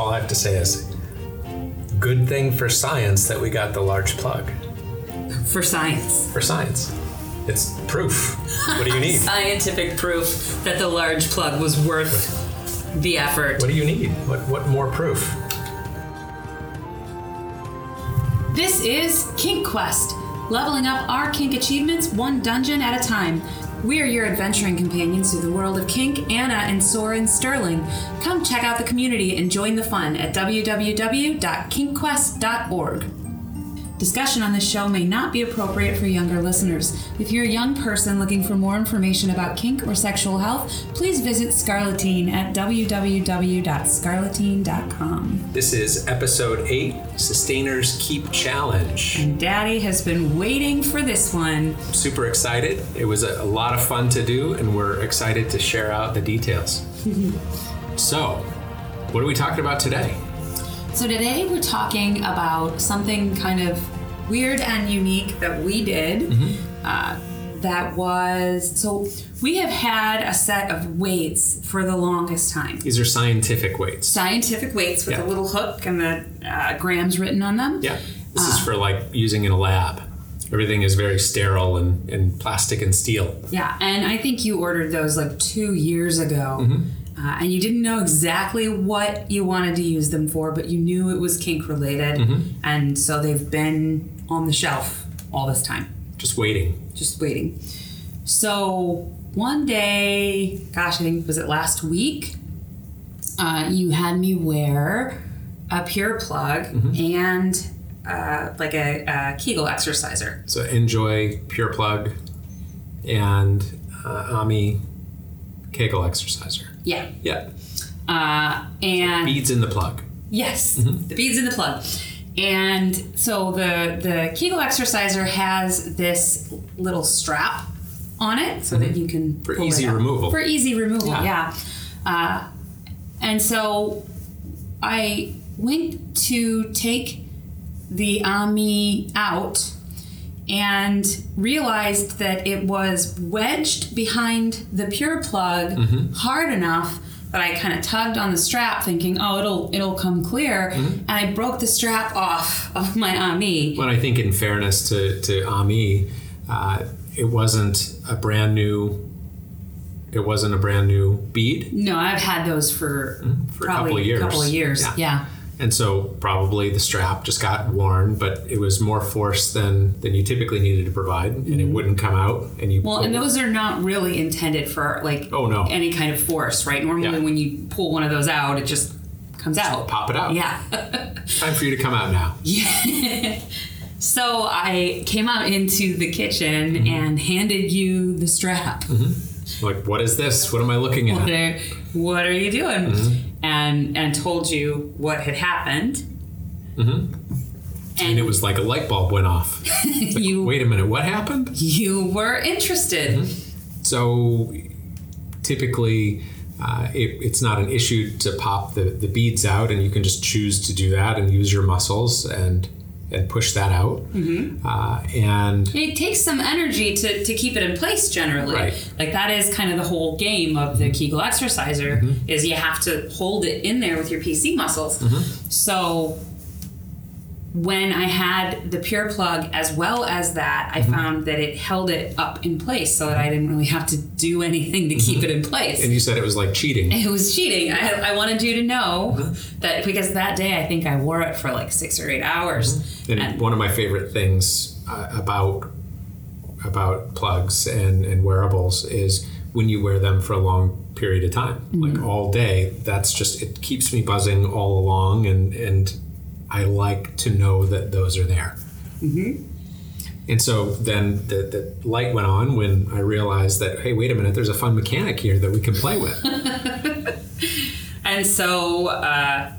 all I have to say is, good thing for science that we got the large plug For science. for science. It's proof. What do you need? Scientific proof that the large plug was worth the effort. What do you need? What what more proof? This is Kink Quest, leveling up our kink achievements one dungeon at a time. We are your adventuring companions through the world of kink, Anna and Soren Sterling. Come check out the community and join the fun at www.kinkquest.org. Discussion on this show may not be appropriate for younger listeners. If you're a young person looking for more information about kink or sexual health, please visit Scarleteen at www.scarleteen.com. This is episode eight, Sustainers Keep Challenge. And Daddy has been waiting for this one. Super excited. It was a lot of fun to do, and we're excited to share out the details. so, what are we talking about today? So today we're talking about something kind of weird and unique that we did. Uh, that was so we have had a set of weights for the longest time. These are scientific weights. Scientific weights with Yeah. a little hook and the uh, grams written on them. Yeah, this is for like using in a lab. Everything is very sterile and, and plastic and steel. Yeah, and I think you ordered those like two years ago. Uh, and you didn't know exactly what you wanted to use them for, but you knew it was kink related. And so they've been on the shelf all this time, Just waiting. just waiting. So one day, gosh, I think was it last week, uh, you had me wear a pure plug and uh, like a, a Kegel exerciser. So enjoy Pure Plug and uh, Ami Kegel exerciser. Yeah. Yeah, Uh, and beads in the plug. Yes, the beads in the plug. And so the the Kegel exerciser has this little strap on it so that you can For easy removal. For easy removal, Yeah. yeah. Uh, and so I went to take the Ami out and realized that it was wedged behind the pure plug Mm-hmm. hard enough that I kind of tugged on the strap thinking, oh, it'll it'll come clear. Mm-hmm. And I broke the strap off of my Ami. But I think, in fairness to, to Ami, uh, it wasn't a brand new. It wasn't a brand new bead, No, I've had those for, Mm-hmm. for a couple of years. couple of years. Yeah. yeah. And so probably the strap just got worn, but it was more force than than you typically needed to provide, and it wouldn't come out. And you Mm-hmm. Well, and those are not really intended for like Oh, no. any kind of force, right? Normally, Yeah. when you pull one of those out, it just comes out. pop it out. Yeah. Time for you to come out now. Yeah. so I came out into the kitchen Mm-hmm. and handed you the strap. Like, what is this? What am I looking at? There, what are you doing? And and told you what had happened. Mm-hmm. And it was like a light bulb went off. you Wait a minute, what happened? you were interested. Mm-hmm. So typically, uh, it, it's not an issue to pop the, the beads out, and you can just choose to do that and use your muscles and and push that out. Mm-hmm. Uh, and It takes some energy to, to keep it in place generally. Right. Like that is kind of the whole game of the Kegel exerciser is you have to hold it in there with your PC muscles. So when I had the pure plug as well as that, I mm-hmm. found that it held it up in place so that I didn't really have to do anything to keep mm-hmm. it in place. and you said it was like cheating. It was cheating. I, I wanted you to know mm-hmm. that because that day I think I wore it for like six or eight hours. And one of my favorite things uh, about about plugs and, and wearables is when you wear them for a long period of time, like all day. That's just it keeps me buzzing all along, and and I like to know that those are there. And so then the, the light went on when I realized that hey, wait a minute, there's a fun mechanic here that we can play with. And so uh,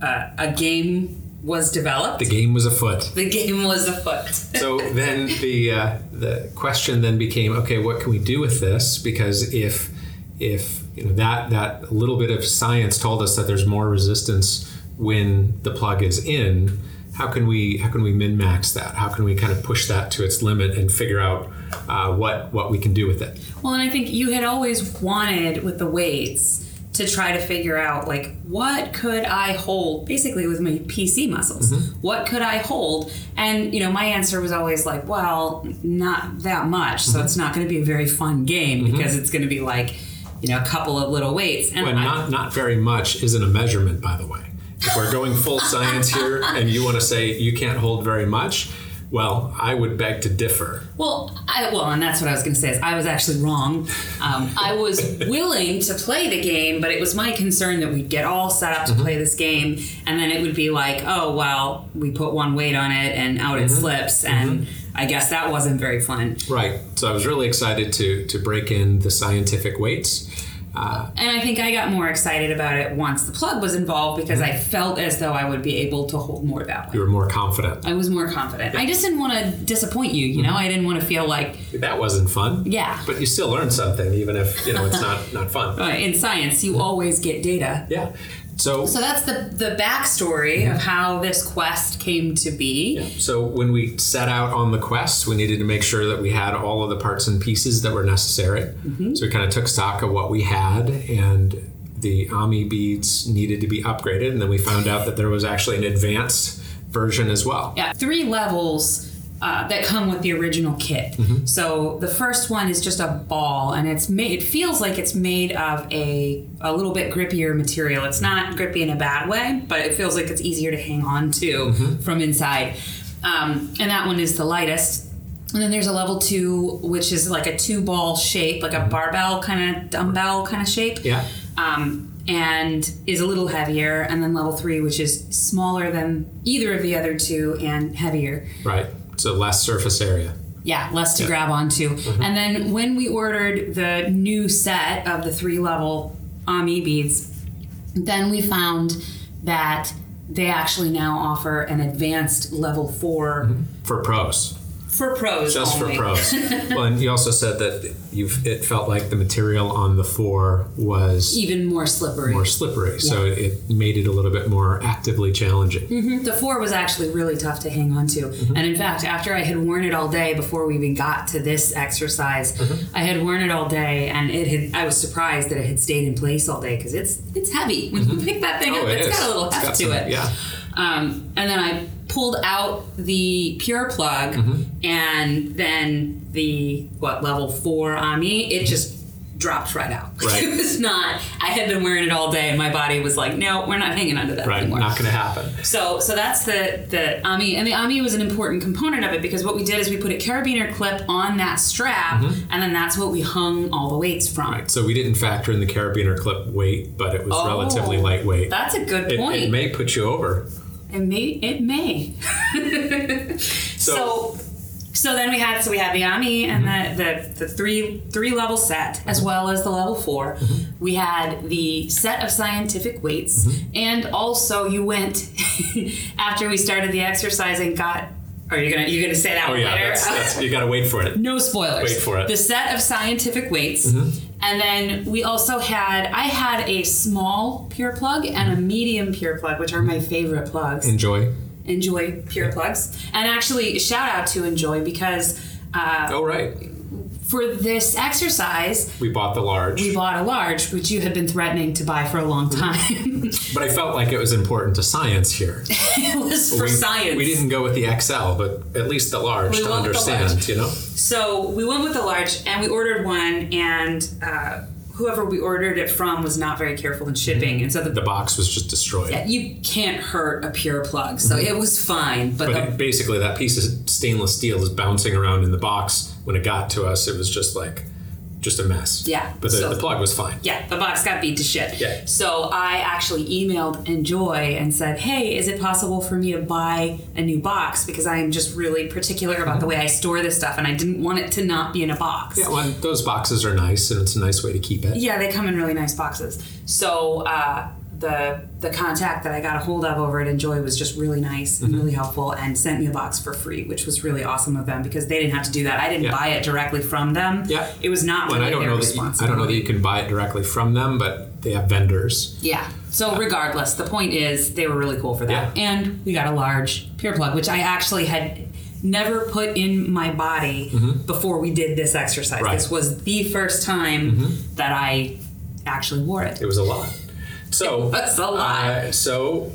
uh, a game was developed. the game was afoot. The game was afoot. so then the uh, the question then became okay what can we do with this because if if you know that that little bit of science told us that there's more resistance when the plug is in how can we how can we min max that how can we kind of push that to its limit and figure out uh, what what we can do with it Well, and I think you had always wanted with the weights to try to figure out like what could I hold basically with my PC muscles. Mm-hmm. What could I hold? And you know, my answer was always like, well, not that much. So mm-hmm. it's not going to be a very fun game mm-hmm. because it's going to be like, you know, a couple of little weights. And But I- not not very much isn't a measurement, by the way. If we're going full science here, and you want to say you can't hold very much, well, I would beg to differ. Well, I, well, and that's what I was going to say. Is I was actually wrong. Um, I was willing to play the game, but it was my concern that we'd get all set up to mm-hmm. play this game, and then it would be like, oh well, we put one weight on it, and out it mm-hmm. slips, mm-hmm. and I guess that wasn't very fun. Right. So I was really excited to to break in the scientific weights. Uh, And I think I got more excited about it once the plug was involved because I felt as though I would be able to hold more that way. you were more confident. I was more confident. I just didn't want to disappoint you. You know, I didn't want to feel like That wasn't fun. Yeah. But you still learned something, even if you know it's not not fun. uh, in science you always get data. Yeah. So So that's the the backstory of mm-hmm. how this quest came to be. So when we set out on the quest, we needed to make sure that we had all of the parts and pieces that were necessary. Mm-hmm. So we kind of took stock of what we had, and the Ami beads needed to be upgraded, and then we found out that there was actually an advanced version as well. Yeah, three levels uh, that come with the original kit. So the first one is just a ball, and it's made. It feels like it's made of a a little bit grippier material. It's not grippy in a bad way, but it feels like it's easier to hang on to from inside. Um, and that one is the lightest. And then there's a level two, which is like a two ball shape, like a barbell kind of dumbbell kind of shape. Yeah. um, and is a little heavier. And then level three, which is smaller than either of the other two and heavier. Right. So less surface area. Yeah, less to grab onto. Mm-hmm. And then when we ordered the new set of the three level Ami beads, then we found that they actually now offer an advanced level 4 mm-hmm. For pros, for pros. just only. for pros. well, and you also said that you've it felt like the material on the four was Even more slippery. more slippery, so it made it a little bit more actively challenging. The four was actually really tough to hang on to. Mm-hmm. And in fact, after I had worn it all day before we even got to this exercise, Mm-hmm. I had worn it all day and it had I was surprised that it had stayed in place all day because it's it's heavy. When you pick that thing Oh, up, it it's is. got a little heft to some- it. Yeah. Um, and then I pulled out the pure plug Mm-hmm. and then the what level four Ami, it just dropped right out. Right. it was not I had been wearing it all day and my body was like, no, we're not hanging onto that Right. anymore. Not going to happen. So, so that's the the Ami, and the Ami was an important component of it because what we did is we put a carabiner clip on that strap, and then that's what we hung all the weights from. Mm-hmm. Right. So we didn't factor in the carabiner clip weight, but it was Oh, relatively lightweight. That's a good It, point. it may put you over. It may. It may. so, so then we had so we had the Ami and mm-hmm. the, the the three three level set as mm-hmm. well as the level 4 mm-hmm. We had the set of scientific weights, and also you went after we started the exercise and got. Are you gonna you're gonna say that Oh yeah, later? that's, that's, you got to wait for it. no spoilers. Wait for it. The set of scientific weights. And then we also had, I had a small pure plug and a medium pure plug, which are my favorite plugs. Enjoy. Enjoy pure plugs. And actually, shout out to Enjoy because uh, Oh right, for this exercise, we bought the large, we bought a large, which you had been threatening to buy for a long time. but I felt like it was important to science here. it was for we, science. We didn't go with the XL, but at least the large We to understand. large. You know. So we went with the large and we ordered one, and uh, whoever we ordered it from was not very careful in shipping. And so the The box was just destroyed. you can't hurt a pure plug, so it was fine. But, But the, basically, that piece of stainless steel is bouncing around in the box. When it got to us, it was just like, just a mess. Yeah, But the, so- the plug was fine. yeah, the box got beat to shit. Yeah. So I actually emailed Enjoy and said, "Hey, is it possible for me to buy a new box because I am just really particular about the way I store this stuff, and I didn't want it to not be in a box." Yeah, well, those boxes are nice, and it's a nice way to keep it. Yeah, they come in really nice boxes. So uh, the the contact that I got a hold of over at Enjoy was just really nice and really helpful, and sent me a box for free, which was really awesome of them because they didn't have to do that. I didn't Yeah. buy it directly from them. Yeah. it was not Well, really I don't know that you, I don't know that you can buy it directly from them, but they have vendors. Yeah. So regardless, the point is they were really cool for that, Yeah. and we got a large pure plug, which I actually had never put in my body before we did this exercise. Mm-hmm. Right. Mm-hmm. This was the first time that I actually wore it. It was a lot. So that's was a lot. Uh, so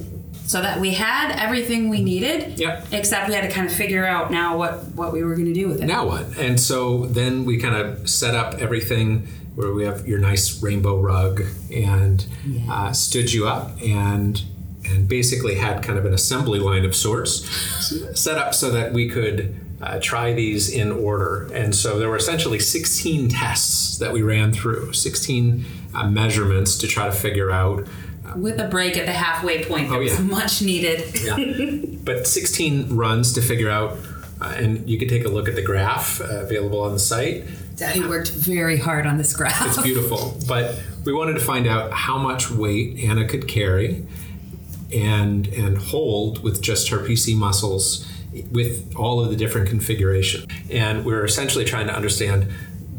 So that we had everything we needed, Yep. except we had to kind of figure out now what, what we were going to do with it. now what? And so then we kind of set up everything where we have your nice rainbow rug and uh, stood you up and and basically had kind of an assembly line of sorts set up so that we could uh, try these in order. And so there were essentially 16 tests that we ran through, 16 uh, measurements to try to figure out With a break at the halfway point that Oh, yeah. was much needed. Yeah. but 16 runs to figure out, uh, and you can take a look at the graph uh, available on the site. Daddy worked very hard on this graph. It's beautiful. but we wanted to find out how much weight Anna could carry and and hold with just her PC muscles with all of the different configuration. And we're essentially trying to understand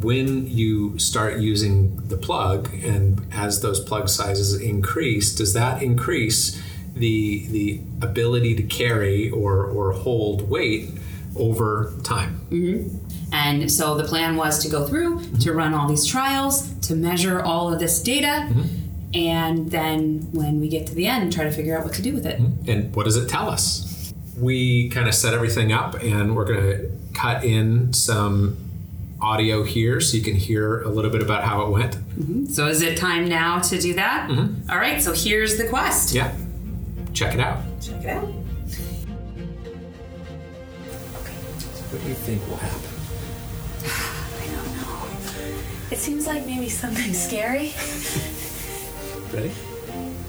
when you start using the plug and as those plug sizes increase, does that increase the the ability to carry or, or hold weight over time? Mm-hmm. And so the plan was to go through, mm-hmm. to run all these trials, to measure all of this data, mm-hmm. and then when we get to the end, try to figure out what to do with it. And what does it tell us? We kind of set everything up and we're going to cut in some audio here so you can hear a little bit about how it went. Mm-hmm. So is it time now to do that? Mm-hmm. All right, so here's the quest. Yeah. Check it out. Check it out. Okay. What do you think will happen? I don't know. It seems like maybe something scary. Ready?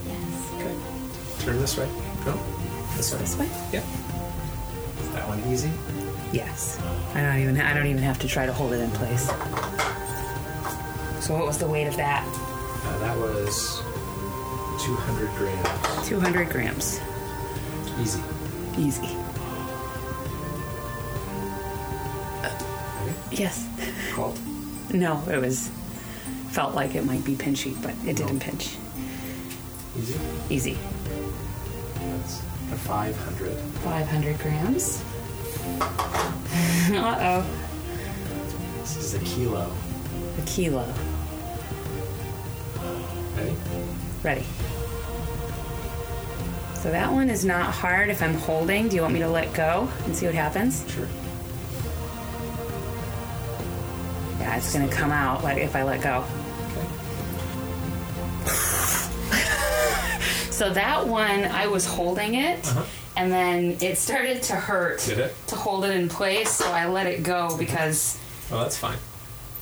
Yes. Okay. Turn this way. Go. This way. This way? Yeah. Is that one easy? Yes. I don't even I don't even have to try to hold it in place. So what was the weight of that? Uh, that was 200 grams. 200 grams. Easy. Easy. Ready? Yes. Cold. No, it was felt like it might be pinchy, but it didn't pinch. Easy. Easy. That's a 500. 500 grams. uh oh. This is a kilo. A kilo. Ready? Ready. So that one is not hard if I'm holding. Do you want me to let go and see what happens? Sure. Yeah, it's gonna come out like if I let go. Okay. So that one, I was holding it, and then it started to hurt Did it? to hold it in place. So I let it go because Well, that's fine.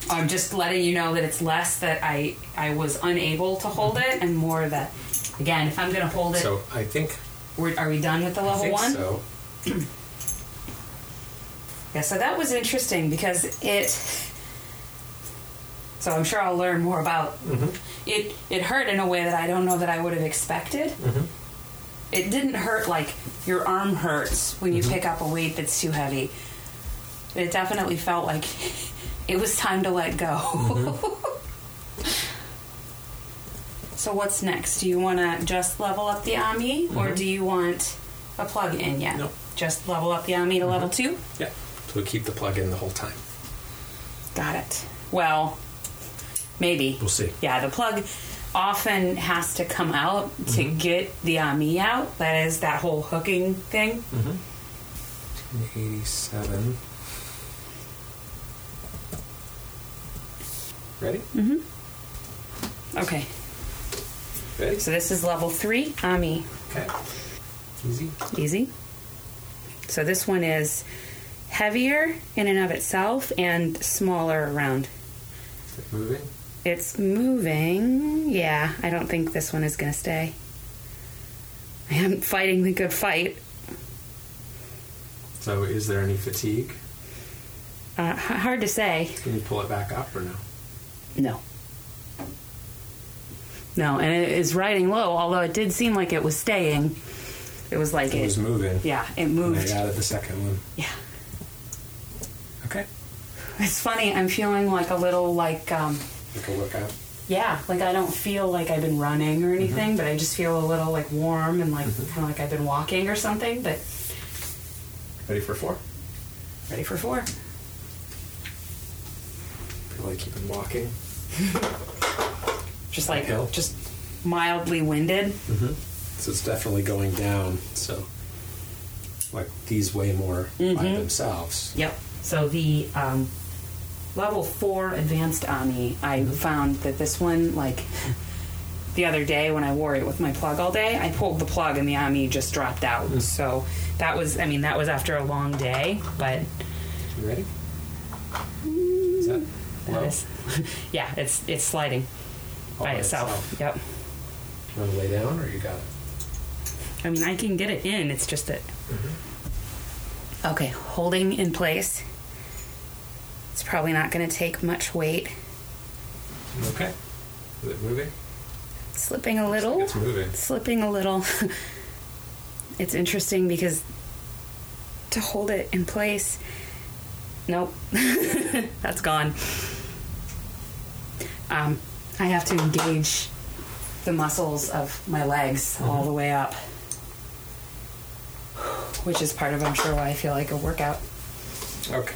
I'm just letting you know that it's less that I I was unable to hold it, and more that again, if I'm gonna hold it, So I think, we're, are we done with the I level think one? so. Yeah, so that was interesting because it. So I'm sure I'll learn more about mm-hmm. it. It hurt in a way that I don't know that I would have expected. Mm-hmm. It didn't hurt like your arm hurts when you mm-hmm. pick up a weight that's too heavy. It definitely felt like it was time to let go. Mm-hmm. so what's next? Do you want to just level up the Ami, or mm-hmm. do you want a plug in yet? Nope. Just level up the Ami to level two. Yeah. So we keep the plug in the whole time. Got it. Well, maybe. We'll see. Yeah, the plug often has to come out to Mm-hmm. get the AMI out. That is that whole hooking thing. 87. Ready? Mhm. Okay, Ready? so this is level three AMI. Okay. Easy. Easy. So this one is heavier in and of itself and smaller around. Is it moving? It's moving. Yeah, I don't think this one is going to stay. I am fighting the good fight. So is there any fatigue? Uh, h- hard to say. Can you pull it back up or no? No. No, and it is riding low, although it did seem like it was staying. It was like It it. was moving. yeah, it And moved. I added the second one. Yeah. Okay. It's funny, I'm feeling like a little like, um, Like a workout. yeah, like I don't feel like I've been running or anything, but I just feel a little like warm and like kind of like I've been walking or something, but Ready for four? ready for four. Feel like you've been walking. just like Uphill? just mildly winded. So it's definitely going down. So, like these way more by Mm-hmm. themselves. Yep. So the um, level four advanced Ami, I found that this one, like the other day when I wore it with my plug all day, I pulled the plug and the Ami just dropped out. Hmm. So that was, I mean, that was after a long day, but You ready? Mm. Is that that is, yeah, it's it's sliding All by itself. itself. Yep. You want to lay down, or you got it? I mean, I can get it in. It's just that. Mm-hmm. Okay, holding in place. It's probably not going to take much weight. Okay. Is it moving? Slipping a little. It's moving. Slipping a little. it's interesting because to hold it in place. Nope. That's gone. Um, I have to engage the muscles of my legs all the way up. Which is part of, I'm sure, why I feel like a workout. Okay.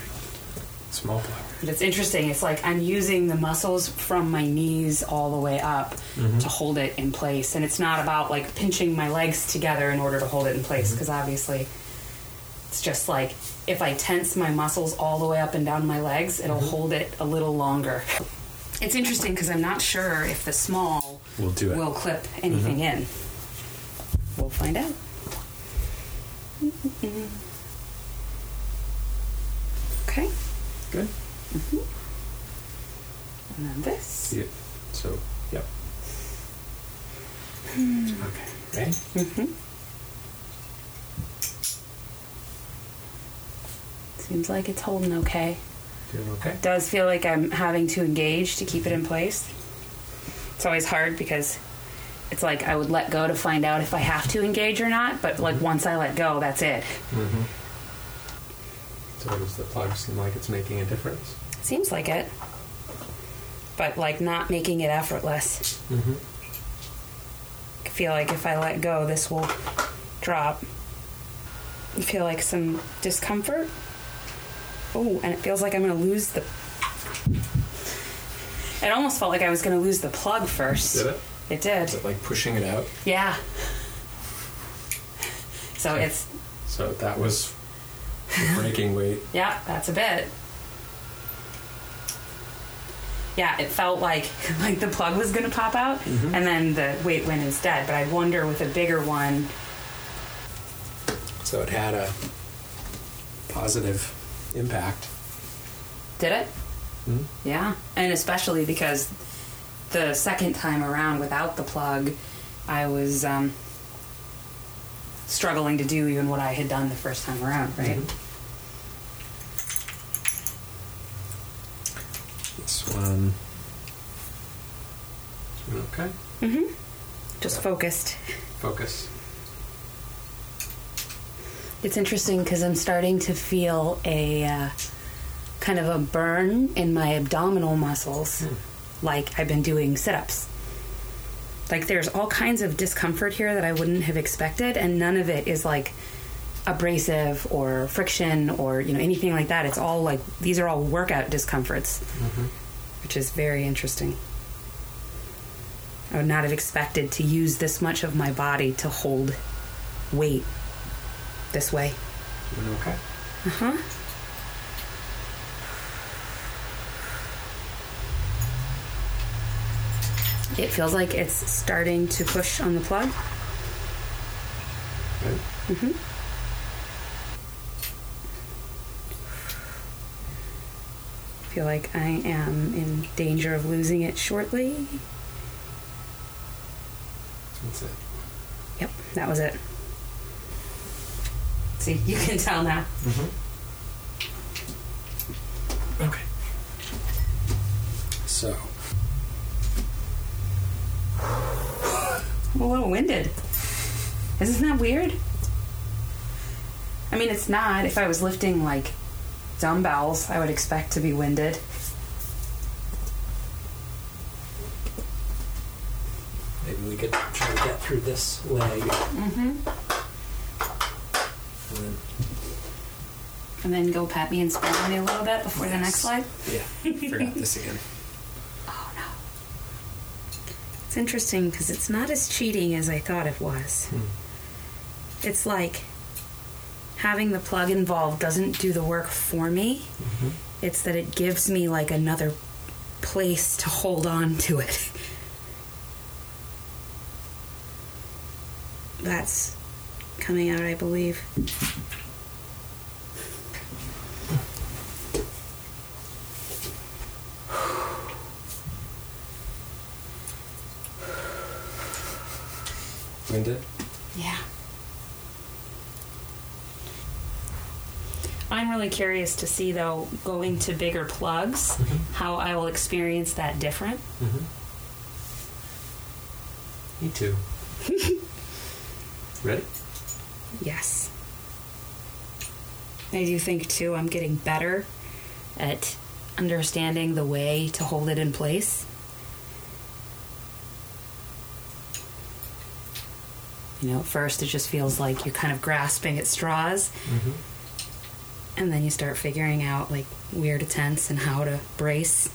Small plug. But it's interesting. It's like I'm using the muscles from my knees all the way up mm-hmm. to hold it in place. And it's not about like pinching my legs together in order to hold it in place mm-hmm. because obviously it's just like if I tense my muscles all the way up and down my legs, it'll mm-hmm. hold it a little longer. It's interesting because I'm not sure if the small We'll do it. will clip anything in. We'll find out. Okay. Good. Mm-hmm. And then this. Yeah. So, yep. Hmm. Okay. Ready? Mm-hmm. Seems like it's holding okay. Doing okay? Does feel like I'm having to engage to keep it in place. It's always hard because it's like I would let go to find out if I have to engage or not, but like mm-hmm. once I let go, that's it. So does the plug seem like it's making a difference? Seems like it. But like not making it effortless. Mm-hmm. I feel like if I let go, this will drop. I feel like some discomfort. Oh, and it feels like I'm going to lose the. It almost felt like I was going to lose the plug first. Did it? It did. Is it like pushing it out? Yeah. So it's So that was breaking weight. yeah, that's a bit. Yeah, it felt like like the plug was gonna pop out, and then the weight went instead. But I'd wonder with a bigger one. So it had a positive impact. Did it? Mhm. Yeah, and especially because the second time around without the plug, I was um, struggling to do even what I had done the first time around. Right. This one. Okay. Mm-hmm. Just focused. Focus. It's interesting because I'm starting to feel a uh, kind of a burn in my abdominal muscles, like I've been doing sit ups. Like there's all kinds of discomfort here that I wouldn't have expected, and none of it is like abrasive or friction or you know anything like that. It's all like these are all workout discomforts, which is very interesting. I would not have expected to use this much of my body to hold weight this way. Okay. Uh huh. It feels like it's starting to push on the plug. Good. feel like I am in danger of losing it shortly. That's it. Yep, that was it. See, you can tell now. Mhm. Okay. So, I'm a little winded. Isn't that weird? I mean, it's not. If I was lifting like dumbbells, I would expect to be winded. maybe we could try to get through this leg. Mm-hmm. And then, And then go pat me and spin me a little bit before the next slide. yeah, forgot this again. Oh no. It's interesting because it's not as cheating as I thought it was. Hmm. It's like having the plug involved doesn't do the work for me. Mm-hmm. It's that it gives me like another place to hold on to it. That's coming out, I believe. Winded? Yeah. I'm really curious to see, though, going to bigger plugs, mm-hmm. how I will experience that different. Mm-hmm. Me too. Ready? Yes. I do think, too, I'm getting better at understanding the way to hold it in place. You know, at first it just feels like you're kind of grasping at straws. Mm-hmm. And then you start figuring out like where to tense and how to brace.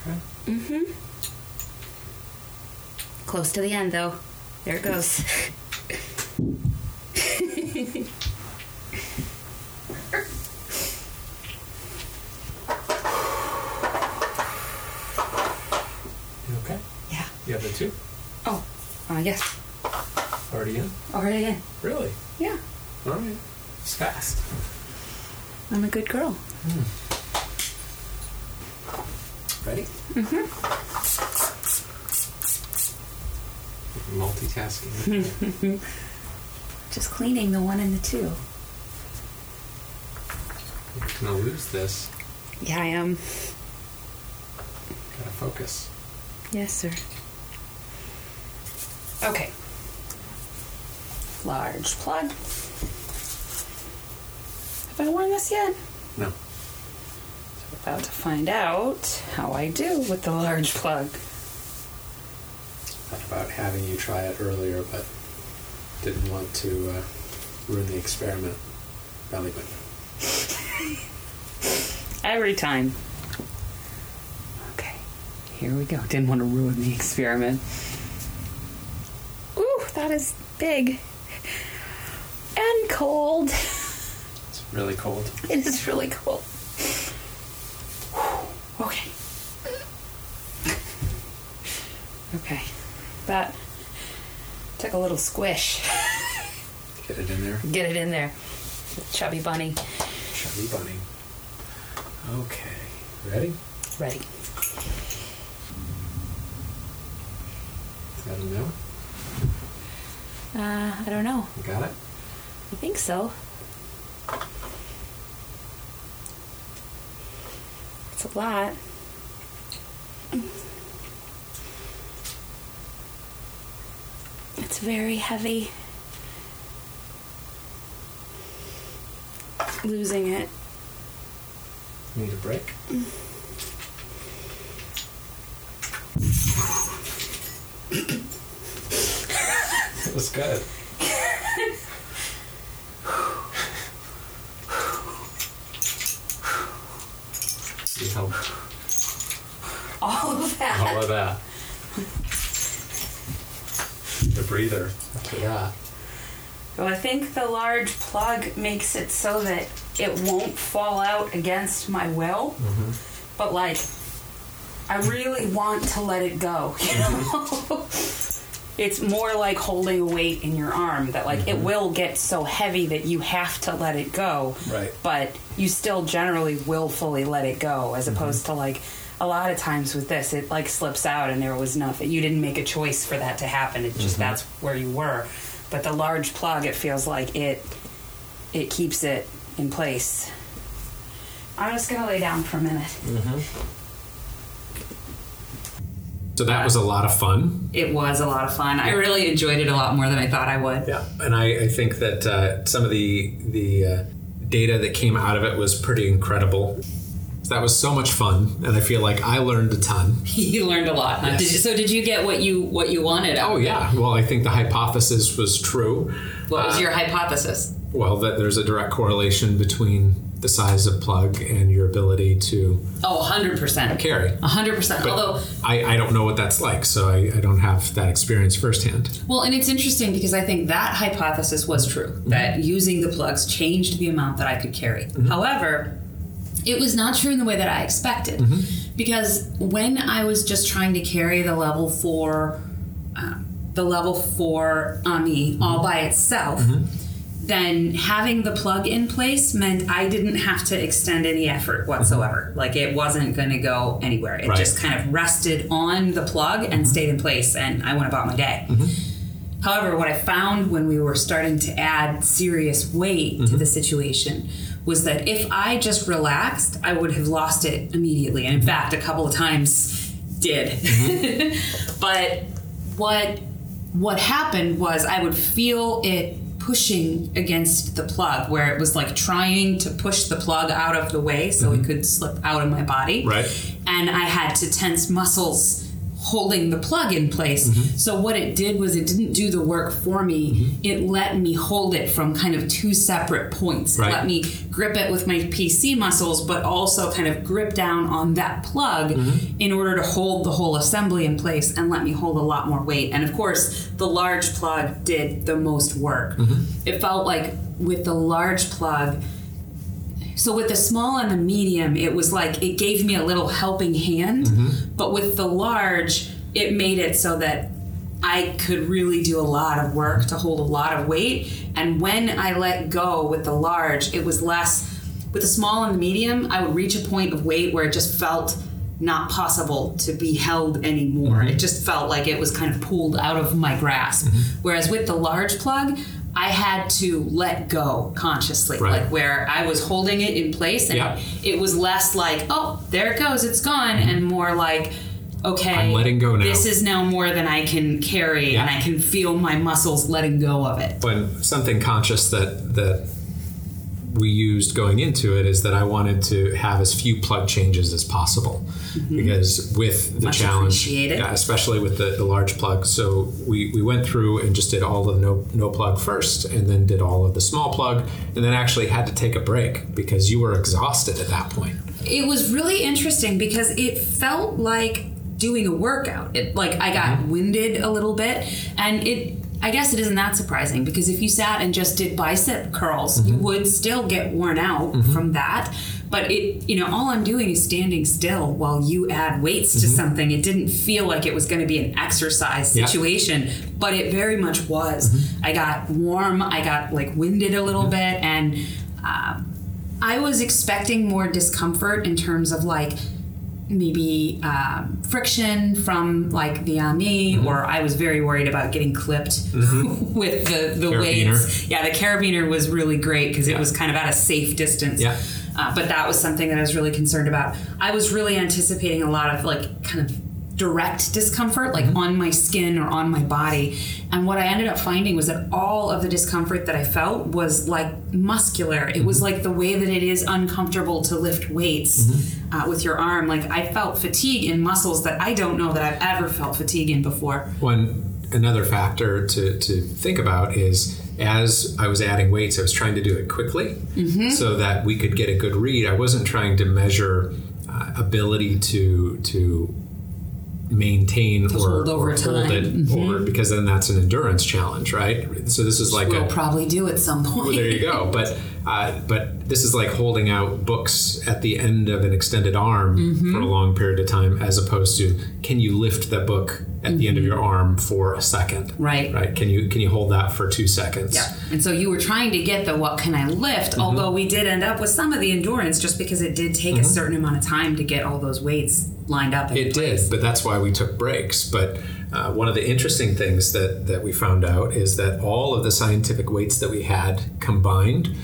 Okay. Mm-hmm. Close to the end though. There it goes. You okay? yeah. You have the two? Oh, uh, yes. Already in? Already in. Really? Yeah. Alright. It's fast. I'm a good girl. Ready? Mm-hmm. Multitasking. Just cleaning the one and the two. You're gonna lose this. Yeah, I am. Gotta focus. Yes, sir. Okay. Large plug. Have I worn this yet? No. So about to find out how I do with the large plug. Thought about having you try it earlier, but didn't want to uh, ruin the experiment. Belly button. Every time. Okay, here we go. Didn't want to ruin the experiment. Ooh, that is big. And cold. It's really cold. It is really cold. Okay. Okay. That took a little squish. Get it in there. Get it in there. Chubby bunny. Chubby bunny. Okay. Ready? Ready. Is that a no? Uh, I don't know. You got it? I think so. It's a lot. It's very heavy. Losing it. Need a break? it was good. You helped All of that. all of that. The breather after that. Well, I think the large plug makes it so that it won't fall out against my will. Mm-hmm. But like, I really want to let it go. You mm-hmm. know, it's more like holding a weight in your arm that like it mm-hmm. will get so heavy that you have to let it go. Right. But you still generally willfully let it go, as mm-hmm. opposed to like. A lot of times with this, it like slips out, and there was nothing. You didn't make a choice for that to happen. It just mm-hmm. that's where you were. But the large plug, it feels like it it keeps it in place. I'm just gonna lay down for a minute. So that was a lot of fun. It was a lot of fun. I really enjoyed it a lot more than I thought I would. Yeah, and I, I think that uh, some of the the uh, data that came out of it was pretty incredible. That was so much fun, and I feel like I learned a ton. you learned a lot. Huh? Yes. Did you, so did you get what you what you wanted? out Oh of it? yeah, well I think the hypothesis was true. What was Uh, your hypothesis? Well, that there's a direct correlation between the size of plug and your ability to Oh, 100%. Uh, carry. 100%. But Although, I, I don't know what that's like, so I, I don't have that experience firsthand. well, and it's interesting because I think that hypothesis was true mm-hmm. that using the plugs changed the amount that I could carry. Mm-hmm. However, it was not true in the way that I expected mm-hmm. because when I was just trying to carry the level four, um, the level four Ami all by itself, then having the plug in place meant I didn't have to extend any effort mm-hmm. whatsoever. Like it wasn't going to go anywhere. It Right. just kind of rested on the plug and mm-hmm. stayed in place, and I went about my day. Mm-hmm. However, what I found when we were starting to add serious weight to the situation was that if I just relaxed, I would have lost it immediately. And in fact, a couple of times did. but what what happened was I would feel it pushing against the plug where it was like trying to push the plug out of the way so it mm-hmm. could slip out of my body Right. and I had to tense muscles holding the plug in place. Mm-hmm. So what it did was it didn't do the work for me. It let me hold it from kind of two separate points. Right. It let me grip it with my PC muscles, but also kind of grip down on that plug Mm-hmm. in order to hold the whole assembly in place and let me hold a lot more weight. And of course, the large plug did the most work. Mm-hmm. It felt like with the large plug, so with the small and the medium, it was like it gave me a little helping hand, mm-hmm. but with the large, it made it so that I could really do a lot of work to hold a lot of weight. And when I let go with the large, it was less. With the small and the medium, I would reach a point of weight where it just felt not possible to be held anymore. Mm-hmm. It just felt like it was kind of pulled out of my grasp. Mm-hmm. Whereas with the large plug, I had to let go consciously, Right. like where I was holding it in place, and Yeah. it was less like, "Oh, there it goes, it's gone," and more like, "Okay, I'm letting go now." This is now more than I can carry, and I can feel my muscles letting go of it." when something conscious that that we used going into it is that I wanted to have as few plug changes as possible because with the Mm-hmm. Much challenge, yeah, especially with the, the large plug. So we, we went through and just did all of the no no plug first, and then did all of the small plug, and then actually had to take a break because you were exhausted at that point. It was really interesting because it felt like doing a workout. It like I got Mm-hmm. winded a little bit and it I guess it isn't that surprising because if you sat and just did bicep curls, Mm-hmm. you would still get worn out from that. But it, you know, all I'm doing is standing still while you add weights to something. It didn't feel like it was going to be an exercise Mm-hmm. Yeah. situation, but it very much was. Mm-hmm. I got warm, I got like winded a little bit, and um, I was expecting more discomfort in terms of like maybe um, friction from like the ami, Mm-hmm. or I was very worried about getting clipped with the the weights. Yeah, the carabiner was really great because it was kind of at a safe distance. Yeah. Uh, but that was something that I was really concerned about. I was really anticipating a lot of like kind of direct discomfort, like on my skin or on my body. And what I ended up finding was that all of the discomfort that I felt was like muscular. It was like the way that it is uncomfortable to lift weights uh, with your arm. Like I felt fatigue in muscles that I don't know that I've ever felt fatigue in before. One another factor to, to think about is as I was adding weights, I was trying to do it quickly Mm-hmm. so that we could get a good read. I wasn't trying to measure uh, ability to to maintain or hold over or hold it or because then that's an endurance challenge, right? So this is like we'll a probably do at some point. well, there you go. But uh, but this is like holding out books at the end of an extended arm Mm-hmm. for a long period of time, as opposed to can you lift that book at the end of your arm for a second? Mm-hmm. Right. Right. Can you can you hold that for two seconds? Yeah. And so you were trying to get the what can I lift, Mm-hmm. although we did end up with some of the endurance just because it did take a certain amount of time to get all those weights lined up It place. did, but that's why we took breaks. But uh, one of the interesting things that, that we found out is that all of the scientific weights that we had combined,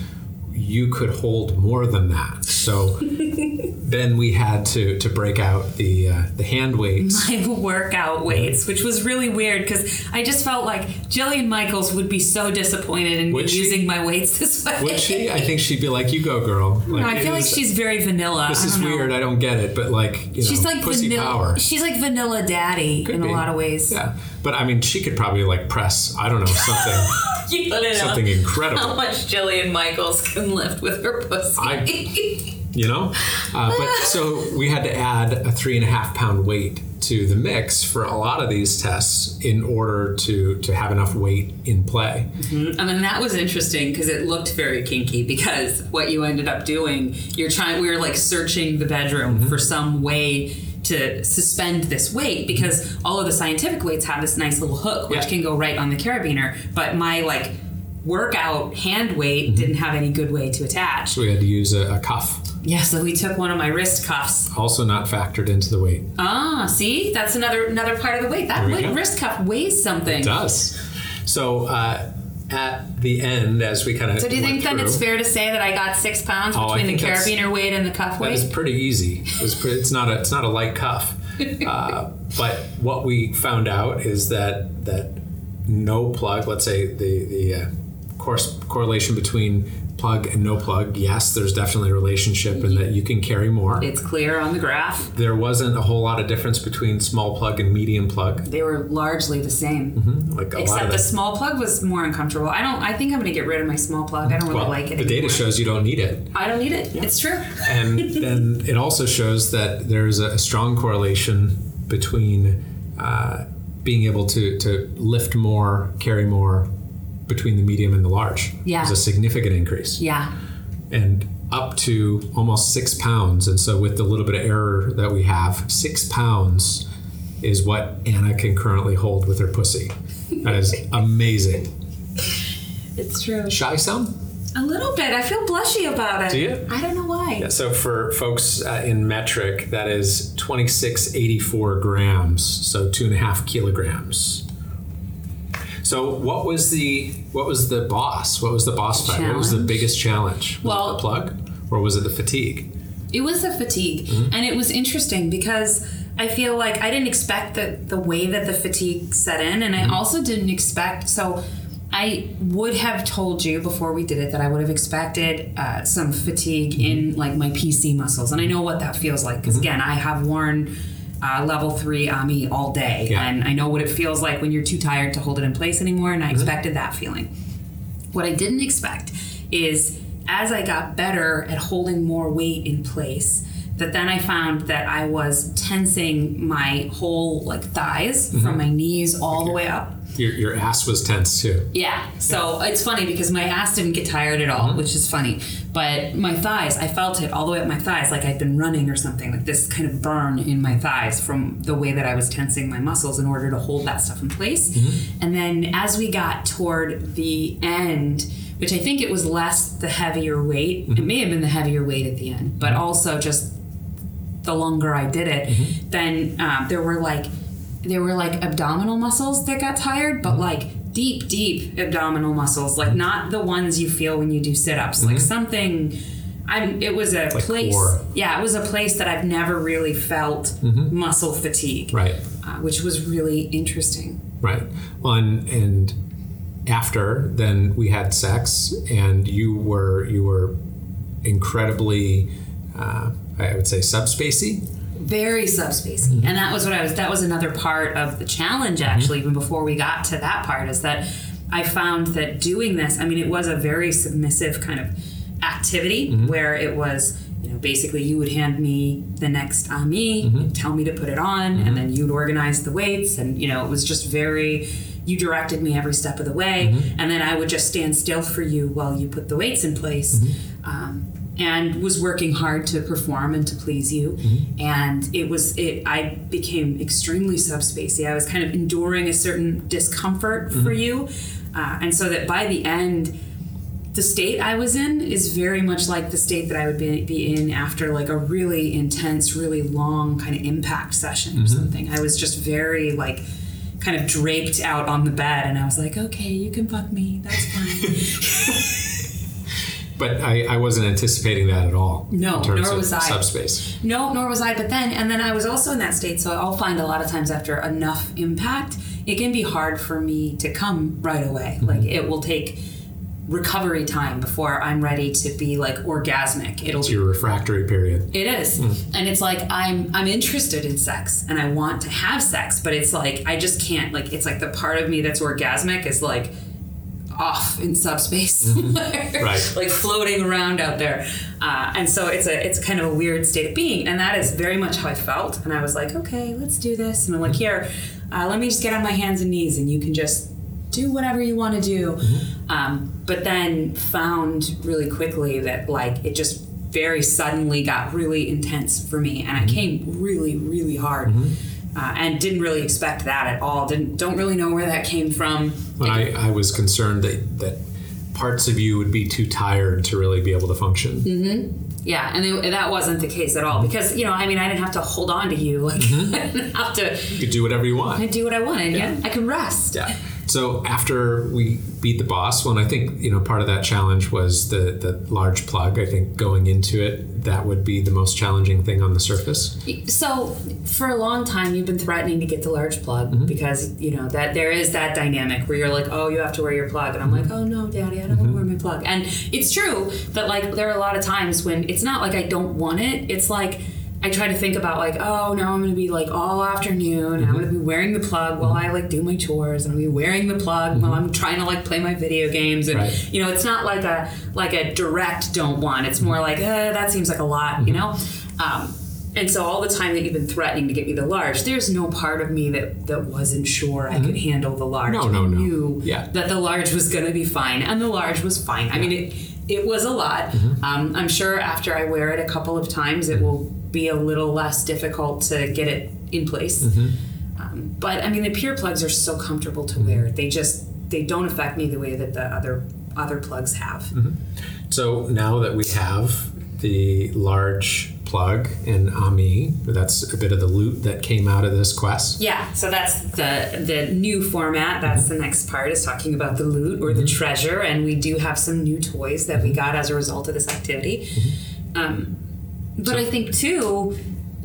you could hold more than that. So then we had to to break out the uh, the hand weights. my workout weights, which was really weird because I just felt like Jillian Michaels would be so disappointed in me Would she? using my weights this way. Would she? I think she'd be like, "You go, girl." No, I feel like is- she's very vanilla. This is know. weird. I don't get it, but like, you She's know, like pussy vanilla. power. She's like vanilla daddy Could in be. a lot of ways. Yeah, but I mean, she could probably like press. I don't know something. Something incredible. How much Jillian Michaels can lift with her pussy. I- you know. Uh, but so we had to add a three and a half pound weight to the mix for a lot of these tests in order to to have enough weight in play. I mean, that was interesting because it looked very kinky. Because what you ended up doing, you're trying. We were like searching the bedroom Mm-hmm. for some way to suspend this weight because all of the scientific weights have this nice little hook which Yeah. can go right on the carabiner, but my like workout hand weight Mm-hmm. didn't have any good way to attach. So we had to use a, a cuff, Yeah, so we took one of my wrist cuffs. also not factored into the weight. Ah, see, that's another another part of the weight. That weight, wrist cuff weighs something. It does. So uh, at the end, as we kind of So do you think then it's fair to say that I got six pounds Oh, between the carabiner weight and the cuff That is weight? pretty easy. It was pretty, it's not a it's not a light cuff. Uh, but what we found out is that that no plug. Let's say the the uh, course correlation between plug and no plug. Yes, there's definitely a relationship in that you can carry more. It's clear on the graph. There wasn't a whole lot of difference between small plug and medium plug. They were largely the same, Like a lot except of the the, small plug was more uncomfortable. I don't. I think I'm going to get rid of my small plug. I don't really well, like it. the data shows you don't need it. I don't need it. It's true. and then it also shows that there's a strong correlation between uh, being able to, to lift more, carry more between the medium and the large. Yeah. There's a significant increase. Yeah. And up to almost six pounds. And so, with the little bit of error that we have, six pounds is what Anna can currently hold with her pussy. That is amazing. It's true. Shy some? A little bit. I feel blushy about it. Do you? I don't know why. Yeah, so for folks uh, in metric, that is 2684 grams, so two and a half kilograms. So what was the what was the boss? What was the boss fight? What was the biggest challenge? Was Well- it the plug or was it the fatigue? It was the fatigue, Mm-hmm. and it was interesting because I feel like I didn't expect the the way that the fatigue set in, and I Mm-hmm. also didn't expect. So, I would have told you before we did it that I would have expected uh, some fatigue in like my PC muscles, and I know what that feels like because again, I have worn. Uh, level three AMI all day, Yeah. and I know what it feels like when you're too tired to hold it in place anymore, and I expected that feeling. What I didn't expect is as I got better at holding more weight in place, that then I found that I was tensing my whole like thighs from my knees all the way up. Your, your ass was tense too. Yeah. So it's funny because my ass didn't get tired at all, mm-hmm. which is funny. But my thighs, I felt it all the way up my thighs, like I'd been running or something, like this kind of burn in my thighs from the way that I was tensing my muscles in order to hold that stuff in place. Mm-hmm. And then as we got toward the end, which I think it was less the heavier weight, it mm-hmm. may have been the heavier weight at the end, but also just the longer I did it, then um, there were like there were like abdominal muscles that got tired, but like deep, deep abdominal muscles, like not the ones you feel when you do sit ups, like something. I'm. It was a Like place. core. Yeah, it was a place that I've never really felt muscle fatigue, Right. uh, which was really interesting. Right. Well, and, and after then we had sex, and you were you were incredibly, uh, I would say, subspacey. Very subspacey mm-hmm. and that was what i was that was another part of the challenge mm-hmm. actually even before we got to that part is that i found that doing this i mean it was a very submissive kind of activity mm-hmm. where it was you know basically you would hand me the next ami and tell me to put it on and then you'd organize the weights and you know it was just very you directed me every step of the way and then i would just stand still for you while you put the weights in place. Um, and was working hard to perform and to please you. Mm-hmm. And it was it i became extremely subspacey. I was kind of enduring a certain discomfort mm-hmm. for you. Uh, and so that by the end the state i was in is very much like the state that i would be, be in after like a really intense really long kind of impact session or mm-hmm. something. I was just very like kind of draped out on the bed and i was like okay you can fuck me. That's fine But I, I wasn't anticipating that at all. No, in terms nor of was I. Subspace. No, nor was I. But then, and then I was also in that state. So I'll find a lot of times after enough impact, it can be hard for me to come right away. Mm-hmm. Like it will take recovery time before I'm ready to be like orgasmic. It'll It's be your refractory period. It is. Mm. And it's like I'm I'm interested in sex and I want to have sex, but it's like I just can't like it's like the part of me that's orgasmic is like off in subspace. Right. like floating around out there. Uh, and so it's a it's kind of a weird state of being. And that is very much how I felt. And I was like, okay, let's do this. And I'm like, here, uh, let me just get on my hands and knees and you can just do whatever you want to do. Um, but then found really quickly that like it just very suddenly got really intense for me, and I came really, really hard, uh, and didn't really expect that at all. Didn't don't really know where that came from. I, I was concerned that, that parts of you would be too tired to really be able to function. Mm-hmm. Yeah, and they, that wasn't the case at all mm-hmm. because you know I mean I didn't have to hold on to you like I mm-hmm. didn't have to You could do whatever you want. I do what I wanted. Yeah, I could rest. Yeah. So after we beat the boss, well, I think you know part of that challenge was the the large plug. I think going into it, that would be the most challenging thing on the surface. So for a long time, you've been threatening to get the large plug mm-hmm. because you know that there is that dynamic where you're like, oh, you have to wear your plug, and I'm like, oh no, daddy, I don't want to mm-hmm. wear my plug. And it's true that like there are a lot of times when it's not like I don't want it. It's like I try to think about like, oh, now I'm going to be like all afternoon. and I'm going to be wearing the plug while I like do my chores, and I'll be wearing the plug while I'm trying to like play my video games. And Right. you know, it's not like a like a direct don't want. It's more like eh, that seems like a lot, you know. Um, and so all the time that you've been threatening to get me the large, there's no part of me that that wasn't sure I could handle the large. No, no, I no. knew Yeah. that the large was going to be fine, and the large was fine. I mean, it it was a lot. Um, I'm sure after I wear it a couple of times, it will be a little less difficult to get it in place. Um, but I mean, the pure plugs are so comfortable to wear. They just they don't affect me the way that the other other plugs have. So now that we have the large plug and Ami, that's a bit of the loot that came out of this quest. Yeah, so that's the the new format. That's the next part is talking about the loot or the mm-hmm. treasure, and we do have some new toys that we mm-hmm. got as a result of this activity. Mm-hmm. Um, but I think too,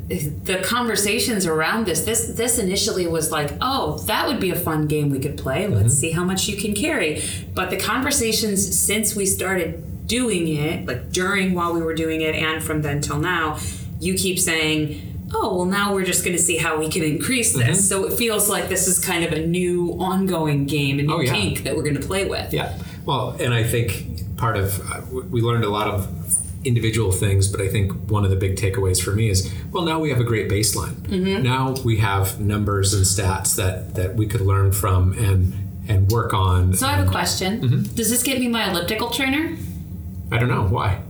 the conversations around this this this initially was like, oh, that would be a fun game we could play. Let's see how much you can carry. But the conversations since we started doing it, like during while we were doing it, and from then till now, you keep saying. Oh well, now we're just going to see how we can increase this. So it feels like this is kind of a new ongoing game, a new Oh, yeah. kink that we're going to play with. Yeah. Well, and I think part of uh, we learned a lot of individual things, but I think one of the big takeaways for me is well, now we have a great baseline. Mm-hmm. Now we have numbers and stats that that we could learn from and and work on. So I have a question. Does this get me my elliptical trainer? I don't know why.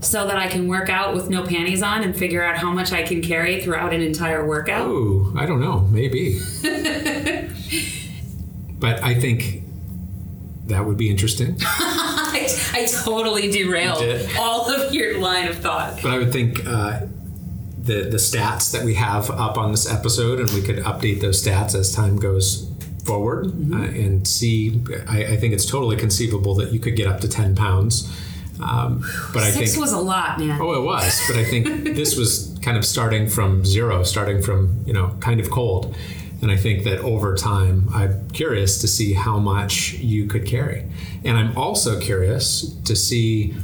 so that I can work out with no panties on and figure out how much I can carry throughout an entire workout? Oh, I don't know. Maybe. but I think that would be interesting. I, I totally derailed all of your line of thought. But I would think uh, the the stats that we have up on this episode, and we could update those stats as time goes forward, uh, and see. I, I think it's totally conceivable that you could get up to ten pounds. Um, but I Six think was a lot, man. oh, it was. But I think this was kind of starting from zero, starting from you know kind of cold. And I think that over time, I'm curious to see how much you could carry. And I'm also curious to see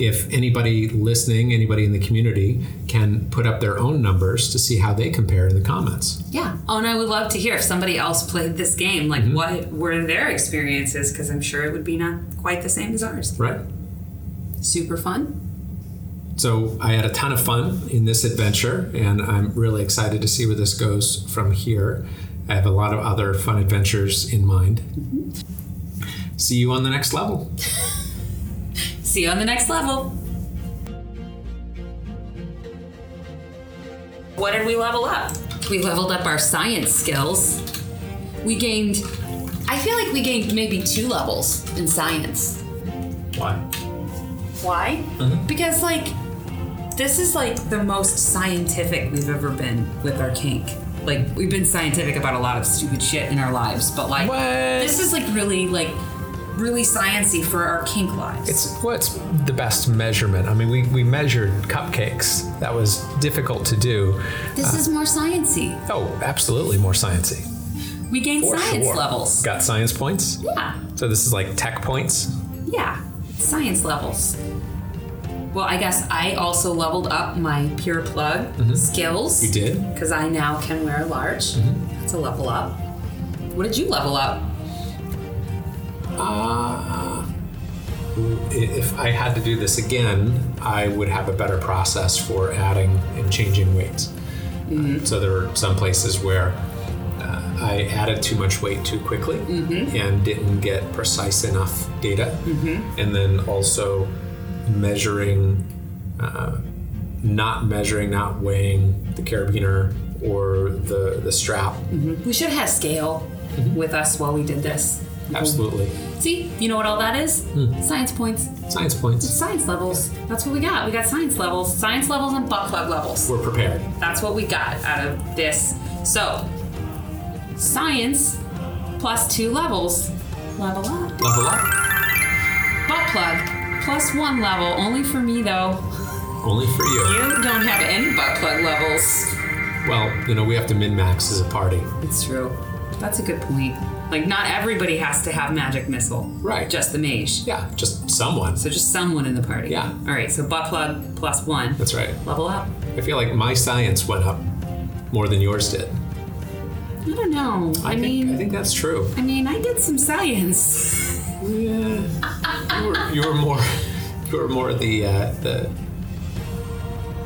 if anybody listening, anybody in the community can put up their own numbers to see how they compare in the comments. Yeah. Oh, and I would love to hear if somebody else played this game. Like, mm-hmm. what were their experiences? Because I'm sure it would be not quite the same as ours. Right? Super fun. So I had a ton of fun in this adventure, and I'm really excited to see where this goes from here. I have a lot of other fun adventures in mind. Mm-hmm. See you on the next level. See you on the next level. What did we level up? We leveled up our science skills. We gained, I feel like we gained maybe two levels in science. Why? Why? Mm-hmm. Because, like, this is like the most scientific we've ever been with our kink. Like, we've been scientific about a lot of stupid shit in our lives, but like, What? this is like really like really sciency for our kink lives. It's what's the best measurement. I mean, we, we measured cupcakes. That was difficult to do. this is uh, more sciency. Oh, absolutely more sciencey. We gain For science sure. levels. Got science points. Yeah, So this is like tech points. yeah, science levels. Well, I guess I also leveled up my pure plug mm-hmm. skills. You did. Because I now can wear a large. Mm-hmm. That's a level up. What did you level up? Uh, if I had to do this again, I would have a better process for adding and changing weights. So there were some places where uh, I added too much weight too quickly and didn't get precise enough data. And then also measuring, uh, not measuring, not weighing the carabiner or the, the strap. We should have had scale with us while we did this. Absolutely. See, you know what all that is? Hmm. Science points. Science points. Science levels. That's what we got. We got science levels. Science levels and butt plug levels. We're prepared. That's what we got out of this. So, science plus two levels. Level up. Level up. Butt plug plus one level. Only for me though. Only for you. You don't have any butt plug levels. Well, you know, we have to min max as a party. It's true. That's a good point. Like, not everybody has to have magic missile. Right. Just the mage. Yeah, just someone. So just someone in the party. Yeah. All right. So butt plug plus one. That's right. Level up. I feel like my science went up more than yours did. I don't know. I, think, mean, I think that's true. I mean, I did some science. Yeah. You were, you were more, you were more the uh, the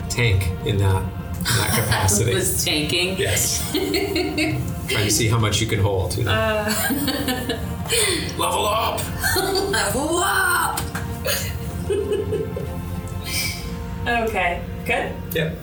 tank in that in that capacity. was tanking. yes. Trying to see how much you can hold. You know. Uh. Level up. Level up. okay. Good. Yep.